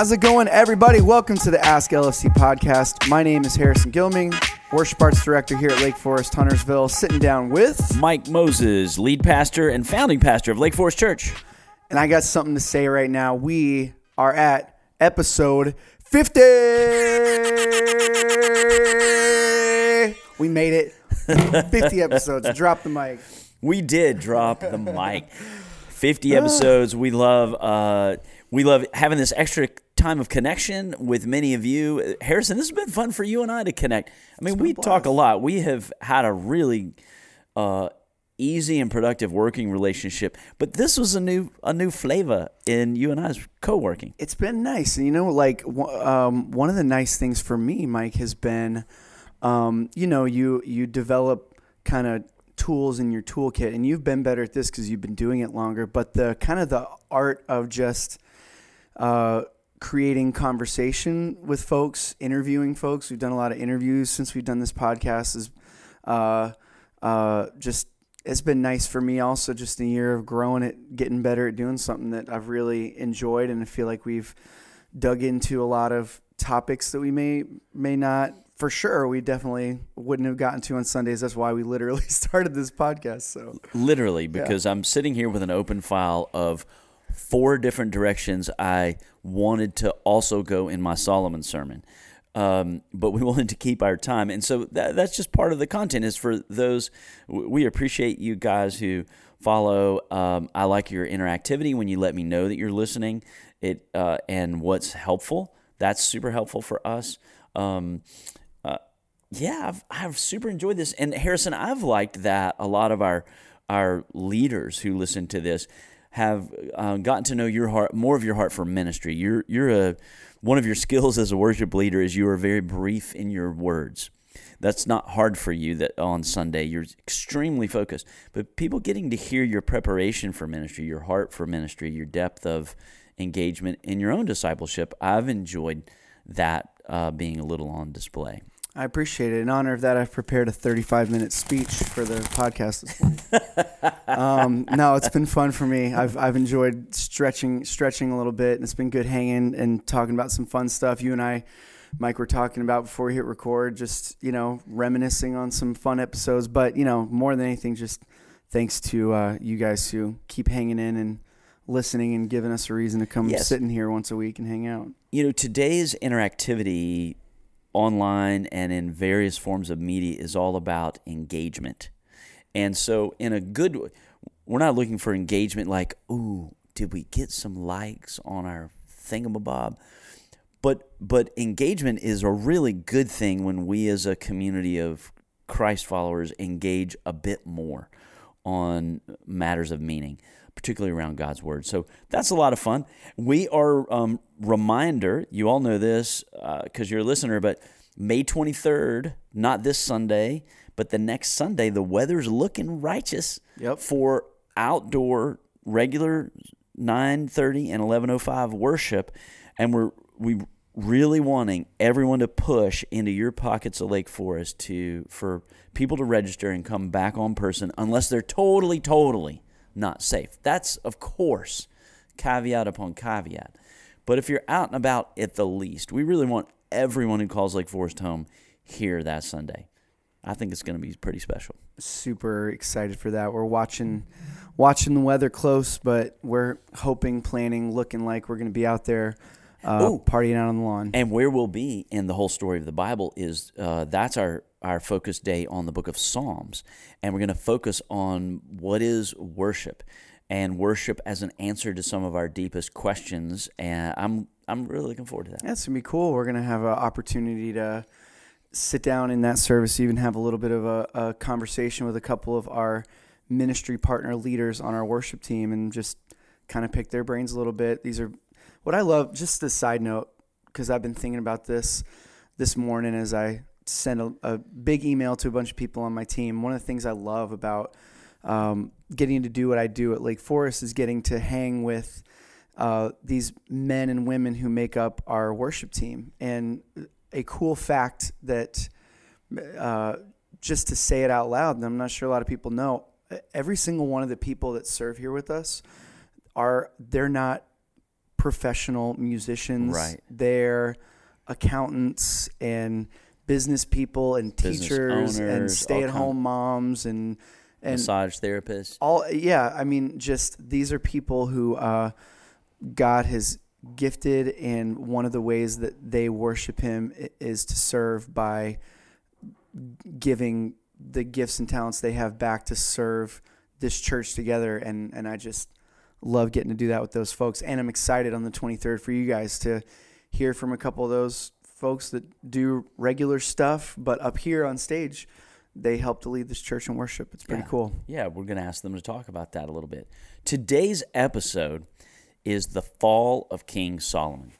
How's it going, everybody? Welcome to the Ask LFC podcast. My name is Harrison Gilming, worship arts director here at Lake Forest Huntersville, sitting down with, Mike Moses, lead pastor and founding pastor of Lake Forest Church. and I got something to say right now. We are at episode 50. We made it. 50 episodes. Drop the mic. We did drop the mic. 50 episodes. We love uh we love having this extra time of connection with many of you. Harrison, this has been fun for you and I to connect. I mean, we talk a lot. We have had a really uh easy and productive working relationship, but this was a new a new flavor in you and I's co-working. It's been nice. And, you know, like um, one of the nice things for me, Mike, has been, um, you know, you you develop kind of tools in your toolkit, and you've been better at this because you've been doing it longer. But the kind of the art of just uh, creating conversation with folks, interviewing folks. We've done a lot of interviews since we've done this podcast. Is uh, uh, just it's been nice for me also just a year of growing it, getting better at doing something that I've really enjoyed, and I feel like we've dug into a lot of topics that we may may not for sure we definitely wouldn't have gotten to on Sundays. That's why we literally started this podcast. So Literally, because I'm sitting here with an open file of four different directions I wanted to also go in my Solomon sermon. Um, but we wanted to keep our time. And so that, that's just part of the content is for those, we appreciate you guys who follow. Um, I like your interactivity when you let me know that you're listening it, uh, and what's helpful. That's super helpful for us. Um, yeah, I've, I've super enjoyed this. And Harrison, I've liked that a lot of our our leaders who listen to this have uh, gotten to know your heart, more of your heart for ministry. You're you're a one of your skills as a worship leader is you are very brief in your words. That's not hard for you that on Sunday you're extremely focused. But people getting to hear your preparation for ministry, your heart for ministry, your depth of engagement in your own discipleship, I've enjoyed that uh, being a little on display. I appreciate it. In honor of that, I've prepared a 35 minute speech for the podcast this morning. um, no, it's been fun for me. I've, I've enjoyed stretching stretching a little bit, and it's been good hanging and talking about some fun stuff. You and I, Mike, were talking about before we hit record, just you know, reminiscing on some fun episodes. But you know, more than anything, just thanks to uh, you guys who keep hanging in and listening and giving us a reason to come Yes. sit in here once a week and hang out. you know today's interactivity online and in various forms of media is all about engagement. And so in a good we're not looking for engagement like ooh did we get some likes on our thingamabob? But but engagement is a really good thing when we as a community of christ followers engage a bit more on matters of meaning particularly around god's word. So that's a lot of fun. We are um, reminder you all know this because you're a listener but may 23rd not this sunday but the next sunday the weather's looking righteous Yep. for outdoor regular 9:30 and 11:05 worship. And we're we really wanting everyone to push into your pockets of Lake Forest to for people to register and come back on person unless they're totally totally not safe. That's of course caveat upon caveat. But if you're out and about at the least, we really want everyone who calls Lake Forest home here that Sunday. I think it's going to be pretty special. super excited for that. We're watching watching the weather close, but we're hoping, planning, looking like we're going to be out there uh, Ooh. partying out on the lawn. And where we'll be in the whole story of the Bible is uh, that's our, our focus day on the book of Psalms. And we're going to focus on what is worship and worship as an answer to some of our deepest questions. And I'm, I'm really looking forward to that. That's gonna be cool. We're gonna have an opportunity to sit down in that service, even have a little bit of a, a conversation with a couple of our ministry partner leaders on our worship team, and just kind of pick their brains a little bit. These are what I love. Just a side note, because I've been thinking about this this morning as I sent a, a big email to a bunch of people on my team. One of the things I love about um, getting to do what I do at Lake Forest is getting to hang with uh, these men and women who make up our worship team. And a cool fact that, uh, just to say it out loud, and I'm not sure a lot of people know, every single one of the people that serve here with us are they're not professional musicians. Right. They're accountants and business people and Business teachers and owners, all stay-at-home moms and and Massage therapist. all yeah i mean just these are people who uh, god has gifted and one of the ways that they worship him i- is to serve by giving the gifts and talents they have back to serve this church together and and i just love getting to do that with those folks and i'm excited on the 23rd for you guys to hear from a couple of those folks that do regular stuff but up here on stage they help to lead this church in worship it's pretty Yeah. cool Yeah, we're going to ask them to talk about that a little bit. Today's episode is the fall of King Solomon.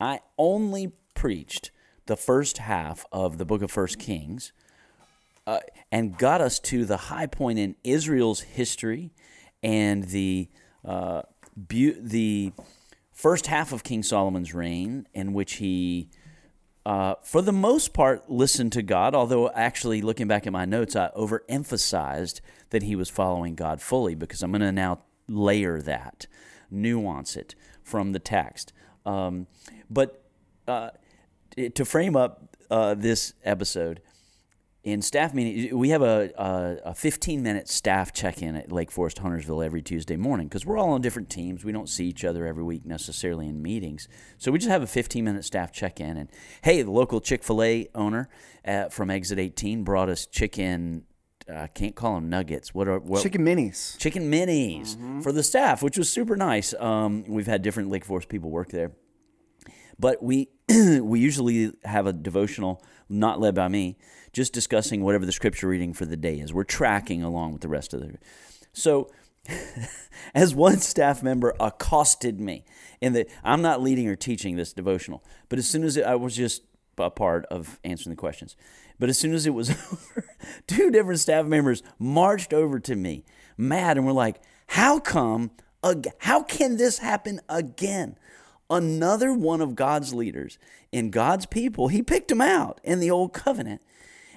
I only preached the first half of the book of First Kings uh, and got us to the high point in Israel's history and the uh, beau- the first half of King Solomon's reign, in which he uh, for the most part, listened to God, although actually looking back at my notes, I overemphasized that he was following God fully because I'm going to now layer that, nuance it from the text. Um, but uh, to frame up uh, this episode, in staff meeting, we have a, a, a 15 minute staff check in at Lake Forest Huntersville every Tuesday morning because we're all on different teams. We don't see each other every week necessarily in meetings. So we just have a 15 minute staff check in. And hey, the local Chick fil A owner uh, from Exit 18 brought us chicken. I can't call them nuggets. What are what, chicken minis chicken minis for the staff, which was super nice. Um, we've had different Lake Forest people work there, but we we usually have a devotional not led by me, just discussing whatever the scripture reading for the day is. We're tracking along with the rest of the. So, as one staff member accosted me, in the I'm not leading or teaching this devotional, but as soon as it, I was just a part of answering the questions. But as soon as it was over, two different staff members marched over to me, mad, and were like, "How come? How can this happen again?" Another one of God's leaders in God's people, he picked him out in the old covenant.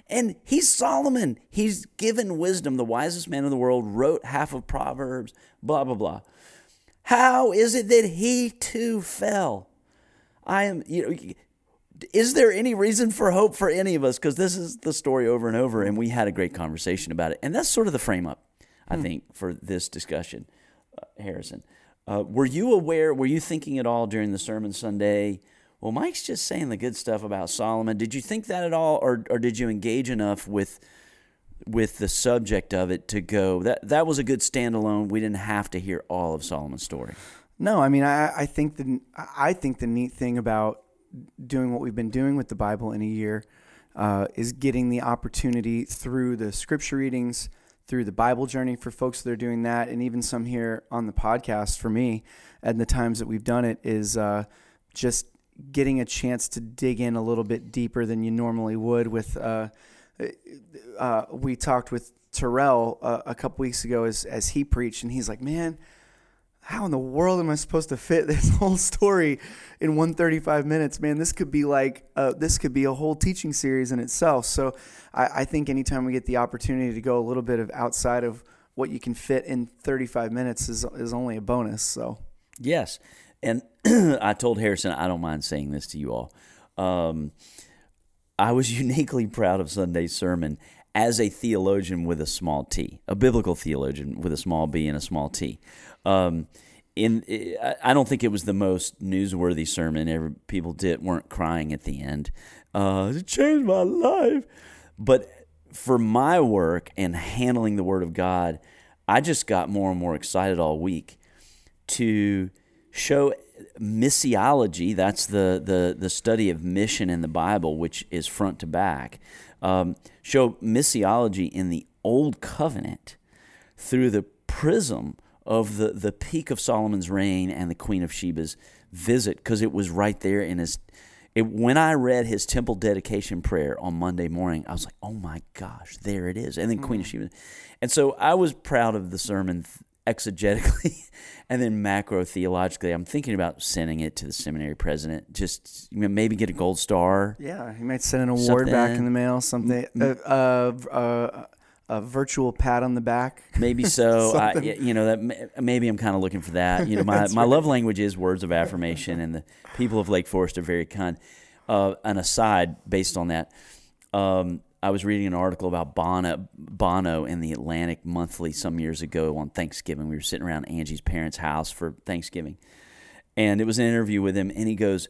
And he's Solomon. He's given wisdom. The wisest man in the world wrote half of Proverbs, blah, blah, blah. How is it that he too fell? I am, you know, is there any reason for hope for any of us? Because this is the story over and over, and we had a great conversation about it. And that's sort of the frame up, I think, for this discussion, uh, Harrison. Uh, were you aware, were you thinking at all during the sermon Sunday? Well, Mike's just saying the good stuff about Solomon. Did you think that at all, or, or did you engage enough with with the subject of it to go that that was a good standalone? We didn't have to hear all of Solomon's story. No, I mean, I, I think the I think the neat thing about doing what we've been doing with the Bible in a year uh, is getting the opportunity through the scripture readings, through the Bible journey for folks that are doing that, and even some here on the podcast for me, and the times that we've done it is uh, just getting a chance to dig in a little bit deeper than you normally would with. Uh, uh, we talked with Terrell uh, a couple weeks ago as as he preached, and he's like, "Man, how in the world am I supposed to fit this whole story in 135 minutes? Man, this could be like this could be a whole teaching series in itself." So, I, I think anytime we get the opportunity to go a little bit of outside of what you can fit in 35 minutes is is only a bonus. So, Yes. And I told Harrison, I don't mind saying this to you all. Um, I was uniquely proud of Sunday's sermon as a theologian with a small t, a biblical theologian with a small b and a small t. Um, in, I- don't think it was the most newsworthy sermon. People did weren't crying at the end. Uh, it changed my life. But for my work and handling the Word of God, I just got more and more excited all week to show missiology that's the, the, the study of mission in the bible which is front to back um, show missiology in the old covenant through the prism of the, the peak of solomon's reign and the queen of sheba's visit because it was right there in his it, when i read his temple dedication prayer on monday morning i was like oh my gosh there it is. And then queen of sheba. And so i was proud of the sermon exegetically and then macro theologically i'm thinking about sending it to the seminary president just you know, maybe get a gold star. Yeah, he might send an award back in the mail, something uh, uh, uh, a virtual pat on the back. Maybe so. I, you know that maybe I'm kind of looking for that. You know, my my love language is words of affirmation, and the people of Lake Forest are very kind. Uh, an aside based on that, um, I was reading an article about Bono, Bono in the Atlantic Monthly some years ago on Thanksgiving. We were sitting around Angie's parents' house for Thanksgiving, and it was an interview with him, and he goes.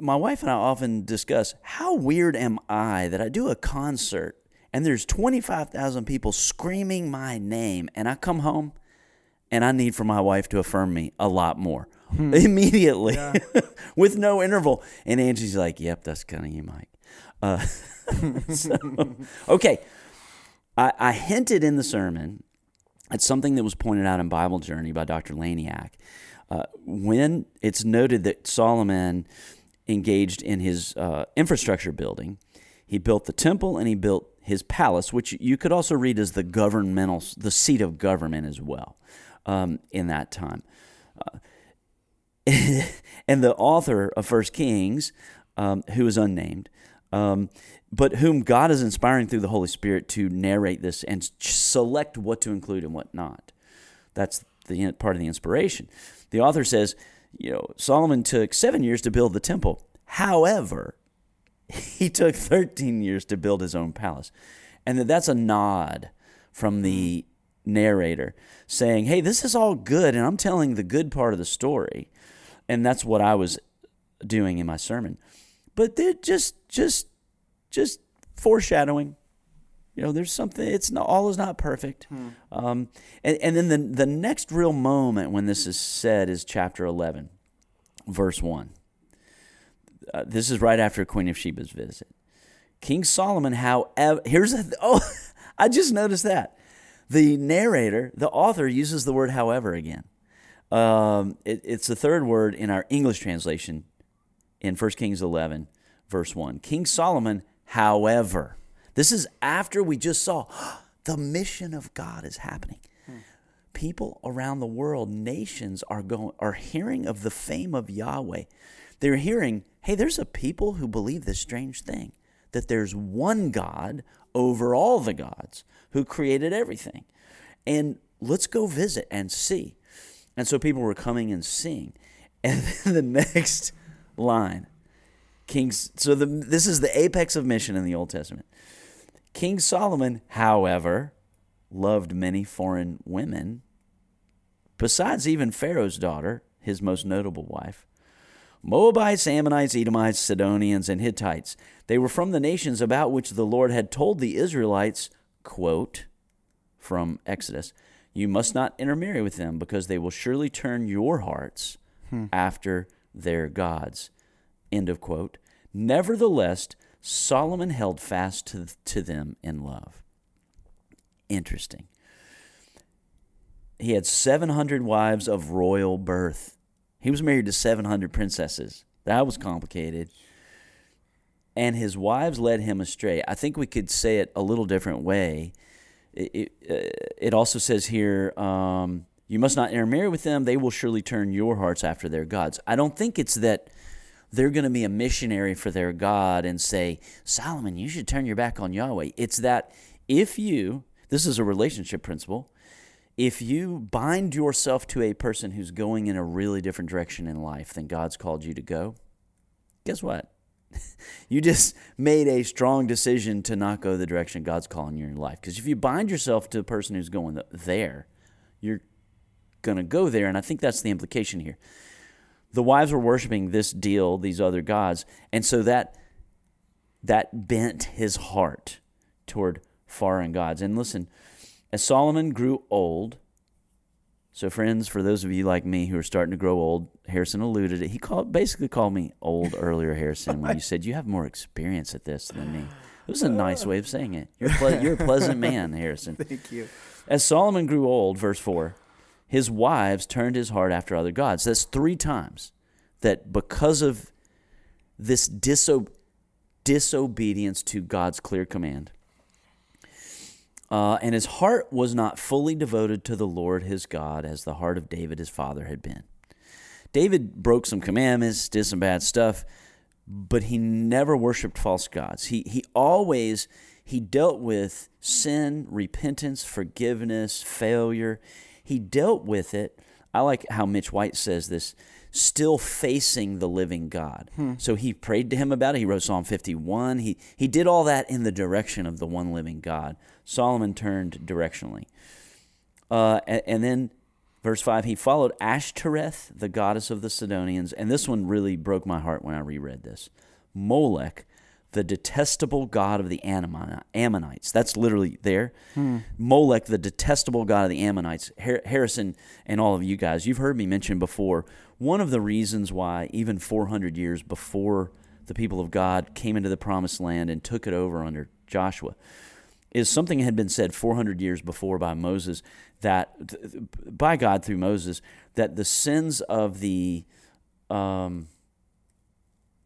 My wife and I often discuss how weird am I that I do a concert and there's 25,000 people screaming my name and I come home and I need for my wife to affirm me a lot more immediately with no interval. And Angie's like, "Yep, that's kind of you, Mike." Uh, so, okay, I, I hinted in the sermon at something that was pointed out in Bible Journey by Dr. Laniak. Uh, when it's noted that Solomon engaged in his uh, infrastructure building, he built the temple and he built his palace, which you could also read as the governmental, the seat of government as well, um, in that time. Uh, and the author of First Kings, um, who is unnamed, um, but whom God is inspiring through the Holy Spirit to narrate this and select what to include and what not. That's the part of the inspiration. The author says, you know, Solomon took seven years to build the temple. However, he took 13 years to build his own palace. And that that's a nod from the narrator saying, hey, this is all good, and I'm telling the good part of the story. And that's what I was doing in my sermon. But they're just, just, just foreshadowing. You know, there's something. It's not all is not perfect. Um, and and then the the next real moment when this is said is chapter 11, verse one. Uh, this is right after Queen of Sheba's visit. King Solomon, however, here's a, oh, I just noticed that the narrator, the author, uses the word "however" again. Um, it, it's the third word in our English translation in 1 Kings 11, verse 1. King Solomon, however, this is after we just saw the mission of God is happening. People around the world, nations are going are hearing of the fame of Yahweh. They're hearing, hey, there's a people who believe this strange thing that there's one God over all the gods who created everything. And let's go visit and see. And so people were coming and seeing. And then the next line, Kings. So the, this is the apex of mission in the Old Testament. King Solomon, however, loved many foreign women, besides even Pharaoh's daughter, his most notable wife. Moabites, Ammonites, Edomites, Sidonians, and Hittites. They were from the nations about which the Lord had told the Israelites, quote, from Exodus, You must not intermarry with them, because they will surely turn your hearts hmm. after their gods. End of quote. Nevertheless, Solomon held fast to, to them in love. Interesting. He had 700 wives of royal birth. He was married to 700 princesses. That was complicated. And his wives led him astray. I think we could say it a little different way. It, it, uh, it also says here, um, you must not intermarry with them. They will surely turn your hearts after their gods. I don't think it's that they're going to be a missionary for their God and say, Solomon, you should turn your back on Yahweh. It's that if you, this is a relationship principle, if you bind yourself to a person who's going in a really different direction in life than God's called you to go, guess what? you just made a strong decision to not go the direction God's calling you in your life. Because if you bind yourself to a person who's going there, you're going to go there. And I think that's the implication here. The wives were worshiping this deal, these other gods, and so that that bent his heart toward foreign gods. And listen, as Solomon grew old, so friends, for those of you like me who are starting to grow old, Harrison alluded it. He called basically called me old earlier, Harrison, when you said you have more experience at this than me. It was a nice way of saying it. You're, ple- you're a pleasant man, Harrison. Thank you. As Solomon grew old, verse 4, his wives turned his heart after other gods. That's three times that because of this diso- disobedience to God's clear command, uh, and his heart was not fully devoted to the Lord his God as the heart of David his father had been. David broke some commandments, did some bad stuff, but he never worshiped false gods. He, he always He dealt with sin, repentance, forgiveness, failure. He dealt with it. I like how Mitch White says this still facing the living God. Hmm. So he prayed to him about it. He wrote Psalm 51. He, he did all that in the direction of the one living God. Solomon turned directionally. Uh, and, and then verse 5 he followed Ashtoreth, the goddess of the Sidonians. And this one really broke my heart when I reread this. Molech, the detestable god of the Ammonites. That's literally there. Hmm. Molech, the detestable god of the Ammonites. Harrison and all of you guys, you've heard me mention before one of the reasons why, even 400 years before the people of God came into the promised land and took it over under Joshua, is something had been said 400 years before by Moses that by God through Moses that the sins of the um,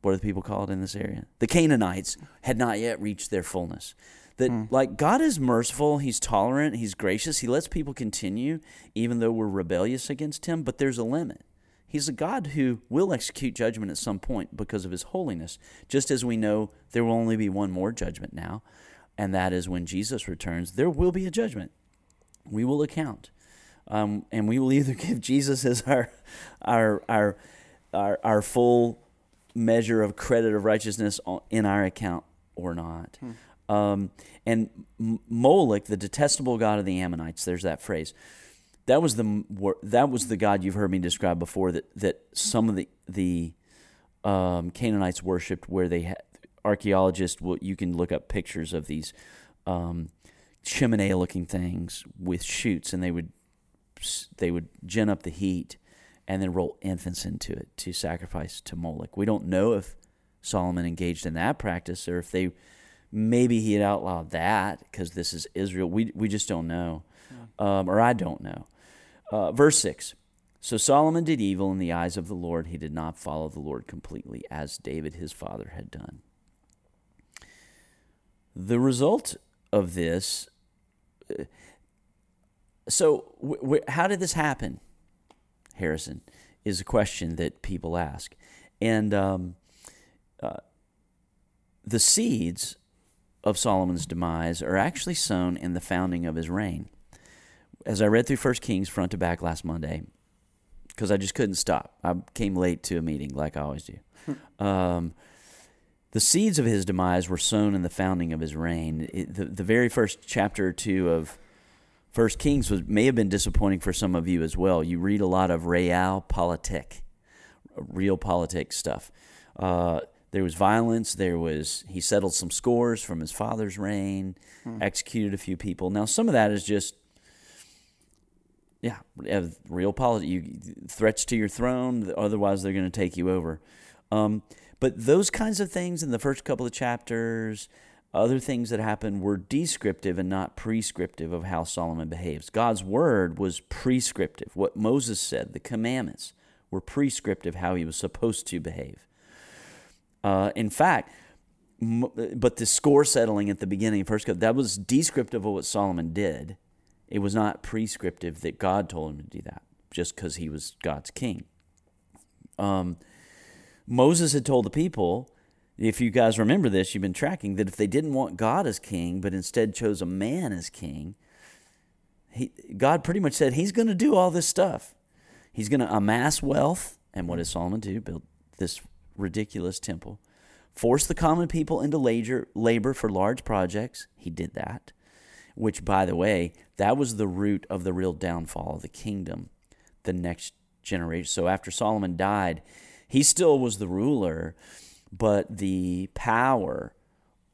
what are the people called in this area? The Canaanites had not yet reached their fullness. That hmm. like God is merciful, He's tolerant, He's gracious. He lets people continue even though we're rebellious against Him, but there's a limit. He's a God who will execute judgment at some point because of His holiness. Just as we know there will only be one more judgment now, and that is when Jesus returns. There will be a judgment. We will account, um, and we will either give Jesus as our our our our, our full measure of credit of righteousness in our account or not. Hmm. Um, and Moloch, the detestable god of the Ammonites, there's that phrase. That was the that was the god you've heard me describe before. That that some of the the um, Canaanites worshipped, where they had archaeologists. You can look up pictures of these um, chimney-looking things with shoots, and they would they would gin up the heat and then roll infants into it to sacrifice to Moloch. We don't know if Solomon engaged in that practice or if they maybe he had outlawed that because this is Israel. We we just don't know, yeah. um, or I don't know. Uh, verse six. So Solomon did evil in the eyes of the Lord. He did not follow the Lord completely, as David his father had done. The result of this. Uh, so, w- w- how did this happen? Harrison, is a question that people ask. And um, uh, the seeds of Solomon's demise are actually sown in the founding of his reign. As I read through First Kings front to back last Monday, because I just couldn't stop. I came late to a meeting like I always do. Um, the seeds of his demise were sown in the founding of his reign. It, the, the very first chapter or two of First Kings was may have been disappointing for some of you as well. You read a lot of real realpolitik, real politics stuff. Uh, there was violence. There was he settled some scores from his father's reign, hmm. executed a few people. Now some of that is just yeah, real politics. You threats to your throne. Otherwise, they're going to take you over. Um, but those kinds of things in the first couple of chapters, other things that happened were descriptive and not prescriptive of how Solomon behaves. God's word was prescriptive. What Moses said, the commandments, were prescriptive how he was supposed to behave. Uh, in fact, but the score settling at the beginning, of first that was descriptive of what Solomon did. It was not prescriptive that God told him to do that, just because he was God's king. Um, Moses had told the people if you guys remember this, you've been tracking that if they didn't want God as king, but instead chose a man as king, he, God pretty much said he's going to do all this stuff. He's going to amass wealth. And what does Solomon do? Build this ridiculous temple. Force the common people into labor, labor for large projects. He did that. Which, by the way, that was the root of the real downfall of the kingdom, the next generation. So after Solomon died, he still was the ruler but the power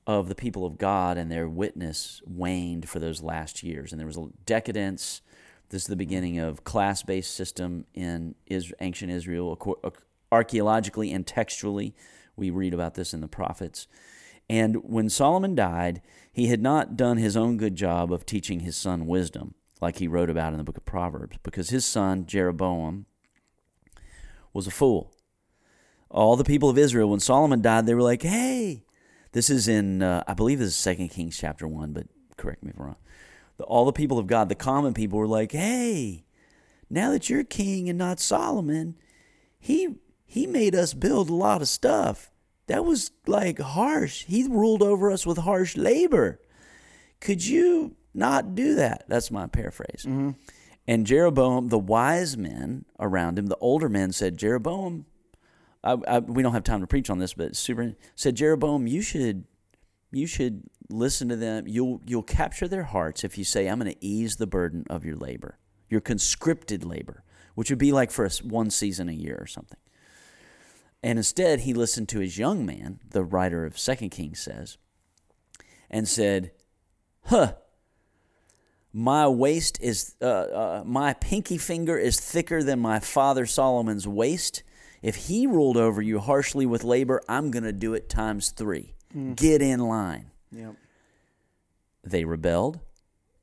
of the people of God and their witness waned for those last years, and there was a decadence. This is the beginning of class-based system in ancient Israel, archaeologically and textually. We read about this in the prophets. And when Solomon died, he had not done his own good job of teaching his son wisdom, like he wrote about in the book of Proverbs, because his son, Jeroboam, was a fool all the people of Israel, when Solomon died, they were like, hey, this is in, uh, I believe this is Second Kings chapter 1, but correct me if I'm wrong. All the people of God, the common people, were like, hey, now that you're king and not Solomon, he he made us build a lot of stuff. That was like harsh. He ruled over us with harsh labor. Could you not do that? That's my paraphrase. And Jeroboam, the wise men around him, the older men said, Jeroboam, I, I, we don't have time to preach on this, but super said Jeroboam, you should, you should listen to them. You'll you'll capture their hearts if you say, I'm going to ease the burden of your labor, your conscripted labor, which would be like for us one season a year or something. And instead, he listened to his young man, the writer of Second Kings says, and said, "Huh." My waist is, uh, uh, my pinky finger is thicker than my father Solomon's waist. If he ruled over you harshly with labor, I'm going to do it times three. Hmm. Get in line. Yep. They rebelled,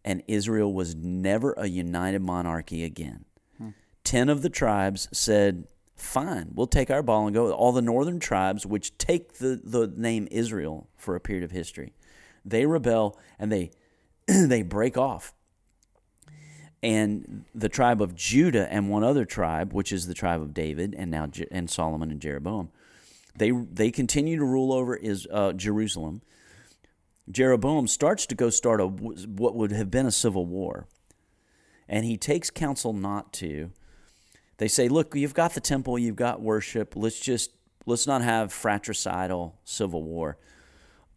and Israel was never a united monarchy again. Hmm. Ten of the tribes said, Fine, we'll take our ball and go. All the northern tribes, which take the, the name Israel for a period of history, they rebel and they they break off. And the tribe of Judah and one other tribe, which is the tribe of David and now Je- and Solomon and Jeroboam, they they continue to rule over is uh, Jerusalem. Jeroboam starts to go start a what would have been a civil war, and he takes counsel not to. They say, "Look, you've got the temple, you've got worship. Let's just let's not have fratricidal civil war."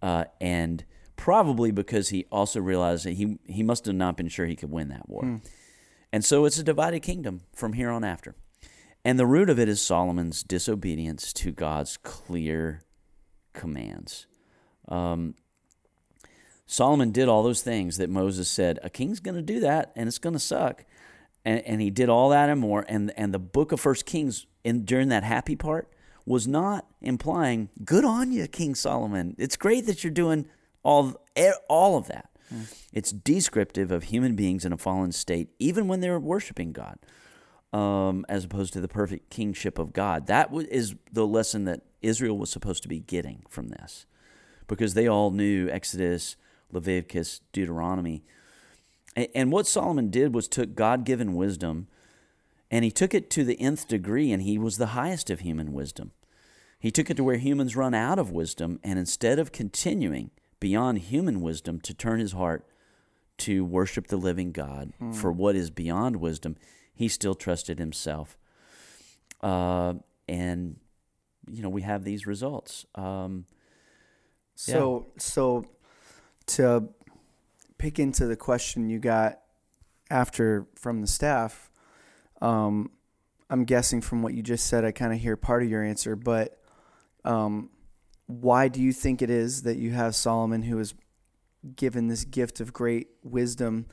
Uh, and probably because he also realized that he he must have not been sure he could win that war, and so it's a divided kingdom from here on after. And the root of it is Solomon's disobedience to God's clear commands. Um, Solomon did all those things that Moses said a king's going to do that, and it's going to suck. And, and he did all that and more. And and the book of First Kings, in during that happy part, was not implying "good on you, King Solomon." It's great that you're doing all all of that. It's descriptive of human beings in a fallen state, even when they're worshiping God, um, as opposed to the perfect kingship of God. That is the lesson that Israel was supposed to be getting from this, because they all knew Exodus, Leviticus, Deuteronomy. A- And what Solomon did was took God given wisdom and he took it to the nth degree, and he was the highest of human wisdom. He took it to where humans run out of wisdom, and instead of continuing beyond human wisdom to turn his heart to worship the living God for what is beyond wisdom, he still trusted himself. Uh, and, you know, we have these results. Um, So so to pick into the question you got after from the staff, um, I'm guessing from what you just said, I kind of hear part of your answer, but um, why do you think it is that you have Solomon who is given this gift of great wisdom,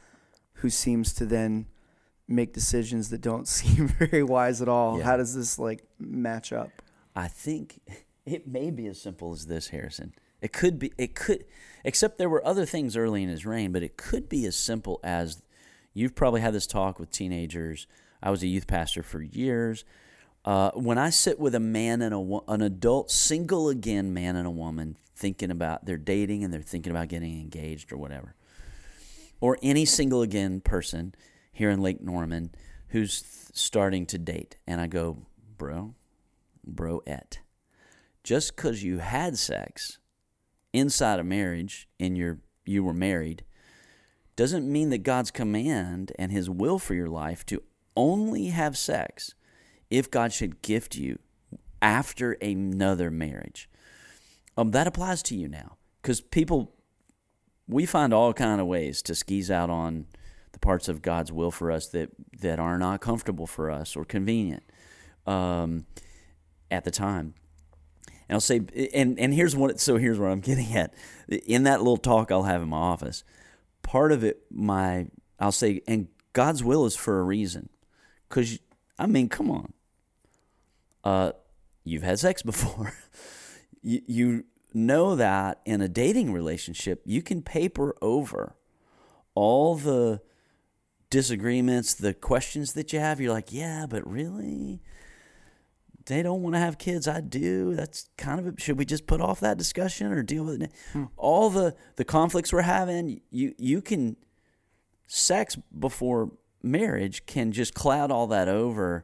who seems to then make decisions that don't seem very wise at all? Yeah. How does this like match up? I think it may be as simple as this, Harrison. It could be, it could, except there were other things early in his reign, but it could be as simple as you've probably had this talk with teenagers. I was a youth pastor for years. Uh, when I sit with a man and a an adult, single again man and a woman, thinking about they're dating and they're thinking about getting engaged or whatever, or any single again person here in Lake Norman who's th- starting to date, and I go, bro, broette. Just because you had sex inside of marriage and you're you were married doesn't mean that God's command and his will for your life to only have sex if God should gift you after another marriage. Um, that applies to you now because people we find all kind of ways to skis out on the parts of God's will for us that that are not comfortable for us or convenient um, at the time. And I'll say, and and here's what. So here's what I'm getting at. In that little talk I'll have in my office, part of it, my I'll say, and God's will is for a reason, because I mean, come on. Uh, you've had sex before. you, you know that in a dating relationship, you can paper over all the disagreements, the questions that you have. You're like, yeah, but really, they don't want to have kids. I do. That's kind of. A, should we just put off that discussion or deal with it? All the the conflicts we're having. You you can sex before marriage can just cloud all that over,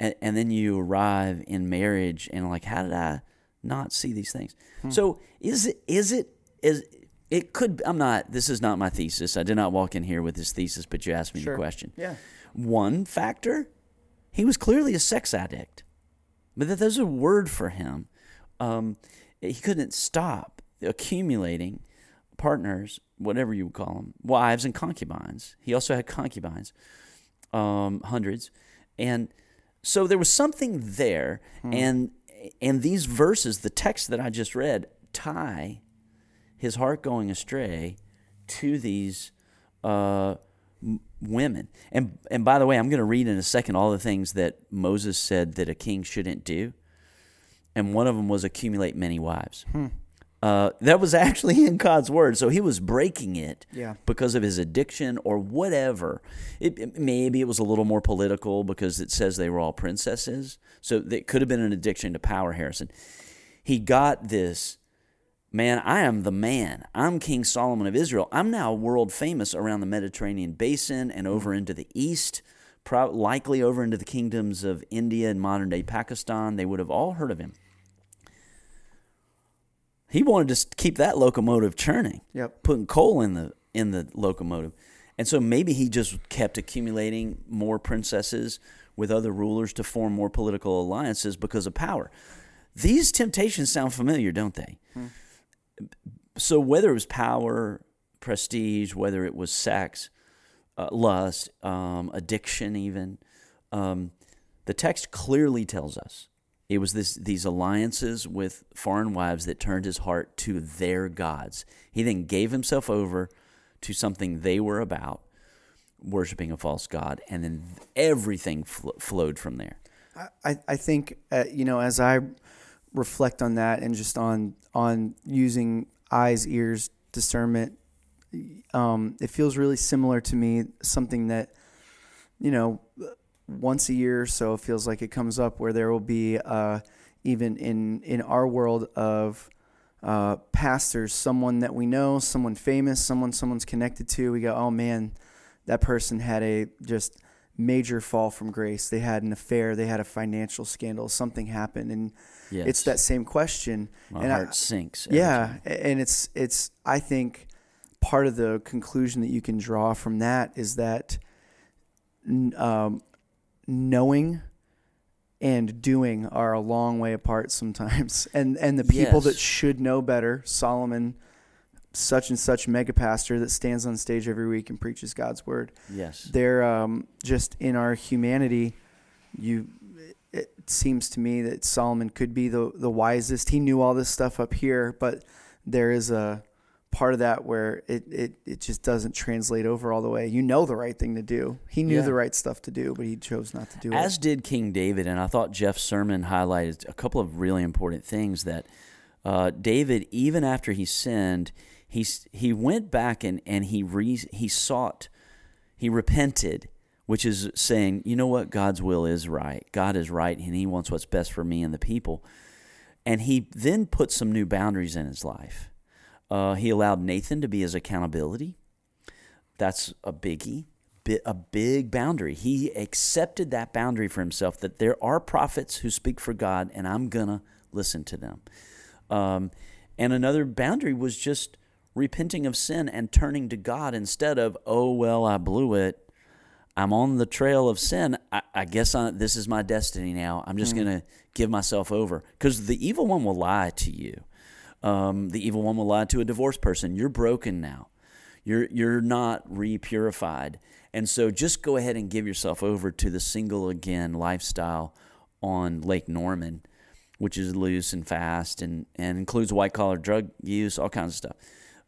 and, and then you arrive in marriage and like, how did I not see these things? So is it is it is it could. I'm not. This is not my thesis. I did not walk in here with this thesis, but you asked me Sure. the question. Yeah. One factor, he was clearly a sex addict, but that there's a word for him. Um, he couldn't stop accumulating partners, whatever you would call them, wives and concubines. He also had concubines, um, hundreds, and so there was something there, and and these verses, the text that I just read, tie his heart going astray to these uh, m- women. And and by the way, I'm going to read in a second all the things that Moses said that a king shouldn't do, and one of them was accumulate many wives. Uh, that was actually in God's word, so he was breaking it Yeah. because of his addiction or whatever. It, it- maybe it was a little more political because it says they were all princesses, so it could have been an addiction to power. Harrison, he got this. Man, I am the man. I'm King Solomon of Israel. I'm now world famous around the Mediterranean basin and over into the east, pro- likely over into the kingdoms of India and modern day Pakistan. They would have all heard of him. He wanted to keep that locomotive churning Yep. putting coal in the in the locomotive. And so maybe he just kept accumulating more princesses with other rulers to form more political alliances because of power. These temptations sound familiar, don't they? So whether it was power, prestige, whether it was sex, uh, lust, um, addiction, even, um, the text clearly tells us it was this these alliances with foreign wives that turned his heart to their gods. He then gave himself over to something they were about, worshiping a false god, and then everything fl- flowed from there. I, I think uh, you know as I reflect on that and just on on using eyes, ears, discernment, um, it feels really similar to me. Something that you know once a year or so it feels like it comes up where there will be uh, even in in our world of uh, pastors, someone that we know, someone famous, someone someone's connected to. We go, oh man, that person had a just major fall from grace. They had an affair. They had a financial scandal. Something happened, and Yes. it's that same question. My and I- heart sinks. yeah, time. and it's it's. I think part of the conclusion that you can draw from that is that um, knowing and doing are a long way apart sometimes, and and the people that should know better, Solomon, such and such mega pastor that stands on stage every week and preaches God's word Yes. they're um, just in our humanity. You, it seems to me that Solomon could be the the wisest. He knew all this stuff up here, but there is a part of that where it it, it just doesn't translate over all the way. You know the right thing to do. He knew Yeah. the right stuff to do, but he chose not to do As it. As did King David, and I thought Jeff's sermon highlighted a couple of really important things. That uh, David, even after he sinned, he he went back and and he re, he sought, he repented, which is saying, you know what, God's will is right. God is right, and He wants what's best for me and the people. And he then put some new boundaries in his life. Uh, he allowed Nathan to be his accountability. That's a biggie, bi- a big boundary. He accepted that boundary for himself that there are prophets who speak for God, and I'm gonna listen to them. Um, and another boundary was just repenting of sin and turning to God instead of, oh well, I blew it. I'm on the trail of sin. I, I guess I, this is my destiny now. I'm just gonna give myself over because the evil one will lie to you. Um, the evil one will lie to a divorced person. You're broken now. You're you're not repurified, and so just go ahead and give yourself over to the single again lifestyle on Lake Norman, which is loose and fast and, and includes white collar drug use, all kinds of stuff.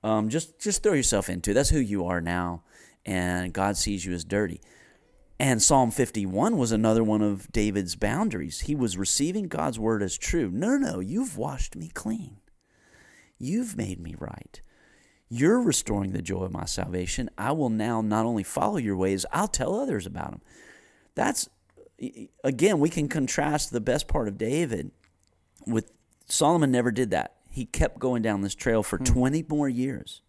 Um, just just throw yourself into. it. That's who you are now, and God sees you as dirty. And Psalm 51 was another one of David's boundaries. He was receiving God's word as true. No, no, no, you've washed me clean. You've made me right. You're restoring the joy of my salvation. I will now not only follow your ways, I'll tell others about them. That's, again, we can contrast the best part of David with Solomon never did that. He kept going down this trail for 20 more years.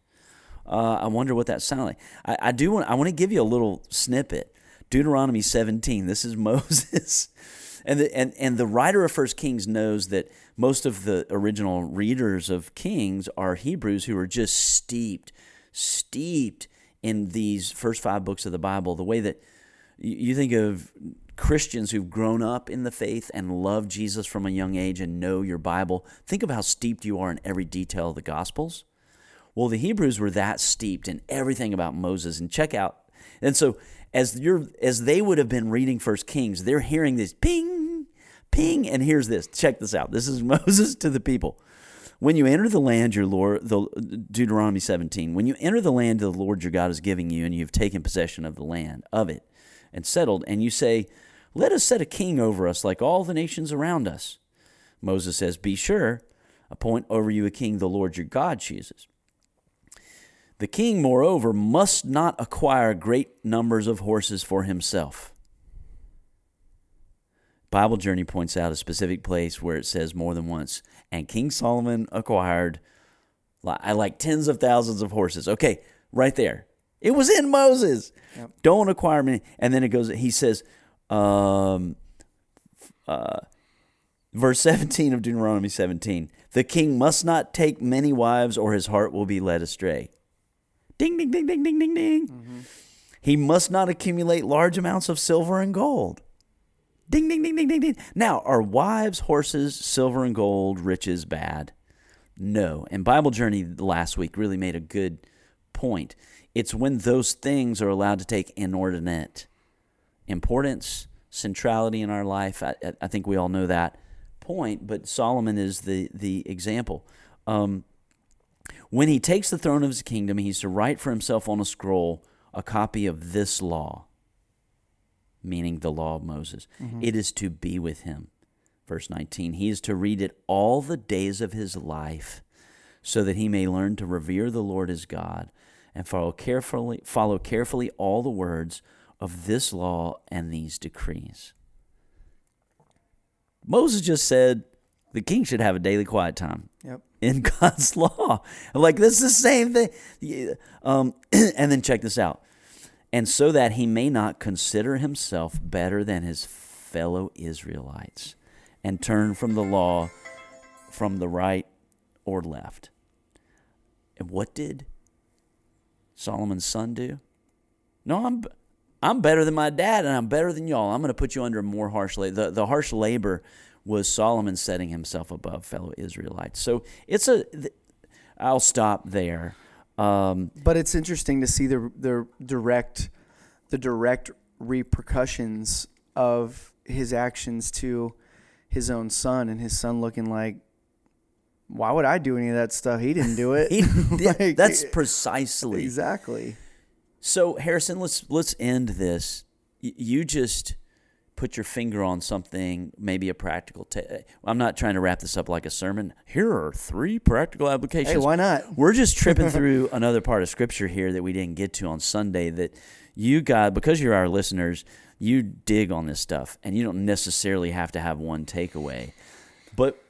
Uh, I wonder what that sounded like. I, I do want. I want to give you a little snippet. Deuteronomy 17. This is Moses, And the and, and the writer of First Kings knows that most of the original readers of Kings are Hebrews who are just steeped, steeped in these first five books of the Bible. The way that you think of Christians who've grown up in the faith and love Jesus from a young age and know your Bible, think of how steeped you are in every detail of the Gospels. Well, the Hebrews were that steeped in everything about Moses. And check out, and so as you're as they would have been reading First Kings, they're hearing this ping, ping, and here's this. Check this out. This is Moses to the people. When you enter the land your Lord, the Deuteronomy 17, when you enter the land the Lord your God is giving you, and you've taken possession of the land of it, and settled, and you say, Let us set a king over us like all the nations around us. Moses says, Be sure, appoint over you a king the Lord your God chooses. The king, moreover, must not acquire great numbers of horses for himself. Bible Journey points out a specific place where it says more than once, and King Solomon acquired I like tens of thousands of horses. Okay, right there. It was in Moses. Yep. Don't acquire many. And then it goes, he says, um, uh, verse 17 of Deuteronomy 17 the king must not take many wives or his heart will be led astray. Ding, ding, ding, ding, ding, ding, ding. Mm-hmm. He must not accumulate large amounts of silver and gold. Ding, ding, ding, ding, ding, ding. Now, are wives, horses, silver and gold, riches bad? No. And Bible Journey last week really made a good point. It's when those things are allowed to take inordinate importance, centrality in our life. I, I think we all know that point, but Solomon is the, the example. Um, when he takes the throne of his kingdom, he's to write for himself on a scroll a copy of this law, meaning the law of Moses. Mm-hmm. It is to be with him. Verse 19, he is to read it all the days of his life so that he may learn to revere the Lord his God and follow carefully follow carefully all the words of this law and these decrees. Moses just said the king should have a daily quiet time. Yep in God's law. Like this is the same thing. Um, and then check this out. And so that he may not consider himself better than his fellow Israelites and turn from the law from the right or left. And what did Solomon's son do? No, I'm I'm better than my dad and I'm better than y'all. I'm going to put you under more harsh labor. The, the harsh labor was Solomon setting himself above fellow Israelites. So it's a. I'll stop there. Um, but it's interesting to see the the direct the direct repercussions of his actions to his own son and his son looking like why would I do any of that stuff? He didn't do it. like, that's precisely exactly. So Harrison, let's let's end this. You just put your finger on something, maybe a practical. i I'm not trying to wrap this up like a sermon. Here are three practical applications. Hey, why not? We're just tripping through another part of Scripture here that we didn't get to on Sunday. That you, God, because you're our listeners, you dig on this stuff, and you don't necessarily have to have one takeaway. But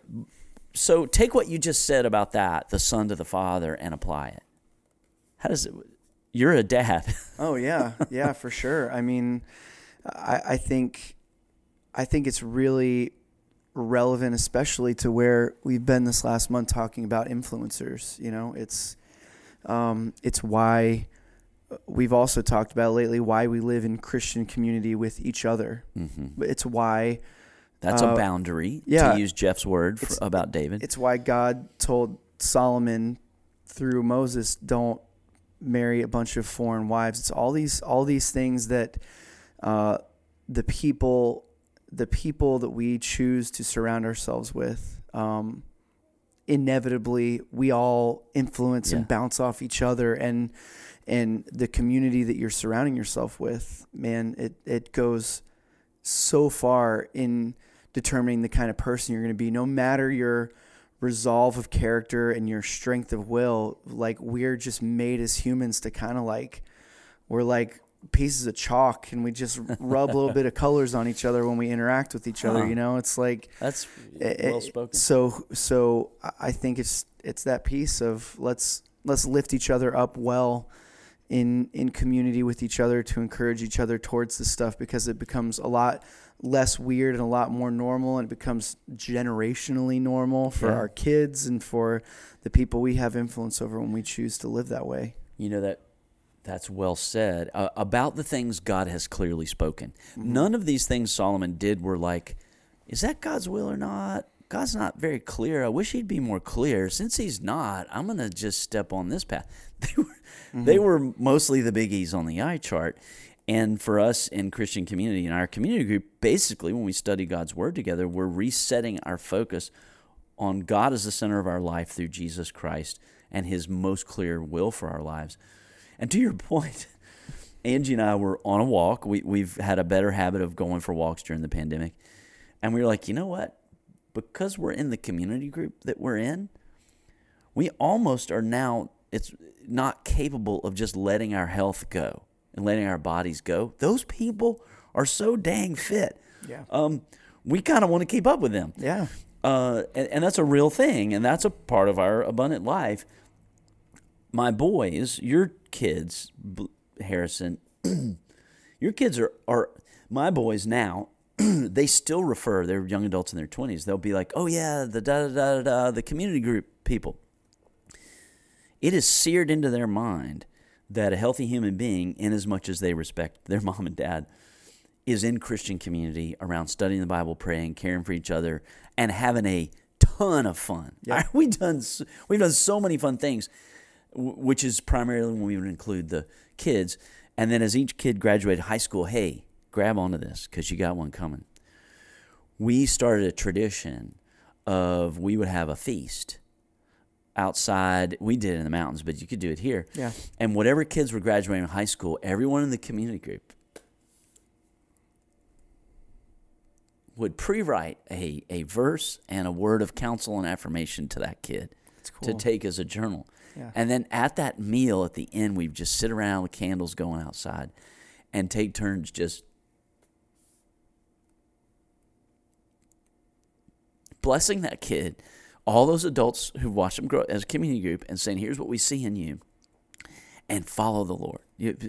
so take what you just said about that, the son to the father, and apply it. How does it? You're a dad. oh yeah, yeah, for sure. I mean. I, I think I think it's really relevant, especially to where we've been this last month talking about influencers. You know, it's um, it's why we've also talked about lately why we live in Christian community with each other. Mm-hmm. It's why that's uh, a boundary. Yeah, to use Jeff's word for, about David. It's why God told Solomon through Moses, "Don't marry a bunch of foreign wives." It's all these all these things that uh, the people the people that we choose to surround ourselves with um, inevitably we all influence yeah. and bounce off each other and and the community that you're surrounding yourself with man it it goes so far in determining the kind of person you're going to be no matter your resolve of character and your strength of will like we're just made as humans to kind of like we're like pieces of chalk and we just rub a little bit of colors on each other when we interact with each other. Huh. You know, it's like that's eh, eh, well spoken. So, so I think it's it's that piece of let's let's lift each other up well in in community with each other to encourage each other towards this stuff because it becomes a lot less weird and a lot more normal and it becomes generationally normal for Yeah. our kids and for the people we have influence over when we choose to live that way. You know that that's well said uh, about the things God has clearly spoken. None of these things Solomon did were like, is that God's will or not? God's not very clear. I wish he'd be more clear. Since he's not, I'm going to just step on this path. They were they were mostly the biggies on the eye chart. And for us in Christian community, in our community group, basically when we study God's word together, we're resetting our focus on God as the center of our life through Jesus Christ and his most clear will for our lives. And to your point, Angie and I were on a walk. We, we've had a better habit of going for walks during the pandemic. And we were like, you know what? Because we're in the community group that we're in, we almost are now, it's not capable of just letting our health go and letting our bodies go. Those people are so dang fit. Yeah. Um, we kind of want to keep up with them. Yeah. Uh, and, and that's a real thing, and that's a part of our abundant life. My boys, your kids, Harrison, your kids are, are my boys now. they still refer. They're young adults in their twenties. They'll be like, "Oh yeah, the da da da da the community group people." It is seared into their mind that a healthy human being, in as much as they respect their mom and dad, is in Christian community around studying the Bible, praying, caring for each other, and having a ton of fun. Yeah. we done we've done so many fun things, which is primarily when we would include the kids. And then as each kid graduated high school, hey, grab onto this because you got one coming. We started a tradition of we would have a feast outside. We did it in the mountains, but you could do it here. Yeah. And whatever kids were graduating high school, everyone in the community group would pre-write a, a verse and a word of counsel and affirmation to that kid It's to take as a journal. Yeah. And then at that meal at the end, we'd just sit around with candles going outside and take turns just blessing that kid, all those adults who've watched him grow as a community group and saying, here's what we see in you and follow the Lord.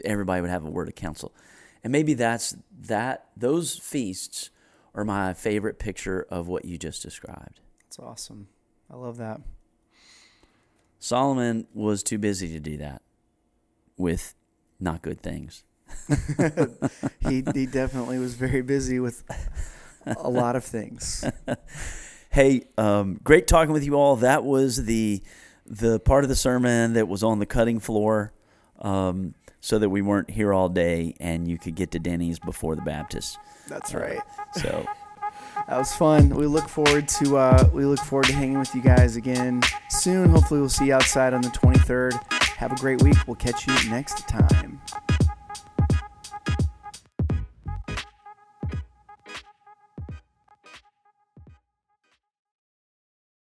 Everybody would have a word of counsel. And maybe that's that those feasts are my favorite picture of what you just described. That's awesome. I love that. Solomon was too busy to do that with not good things. He he definitely was very busy with a lot of things. Hey, um, great talking with you all. That was the the part of the sermon that was on the cutting floor, um, so that we weren't here all day and you could get to Denny's before the Baptist. That's Uh, right. So That was fun. We look forward to uh, we look forward to hanging with you guys again soon. Hopefully, we'll see you outside on the 23rd. Have a great week. We'll catch you next time.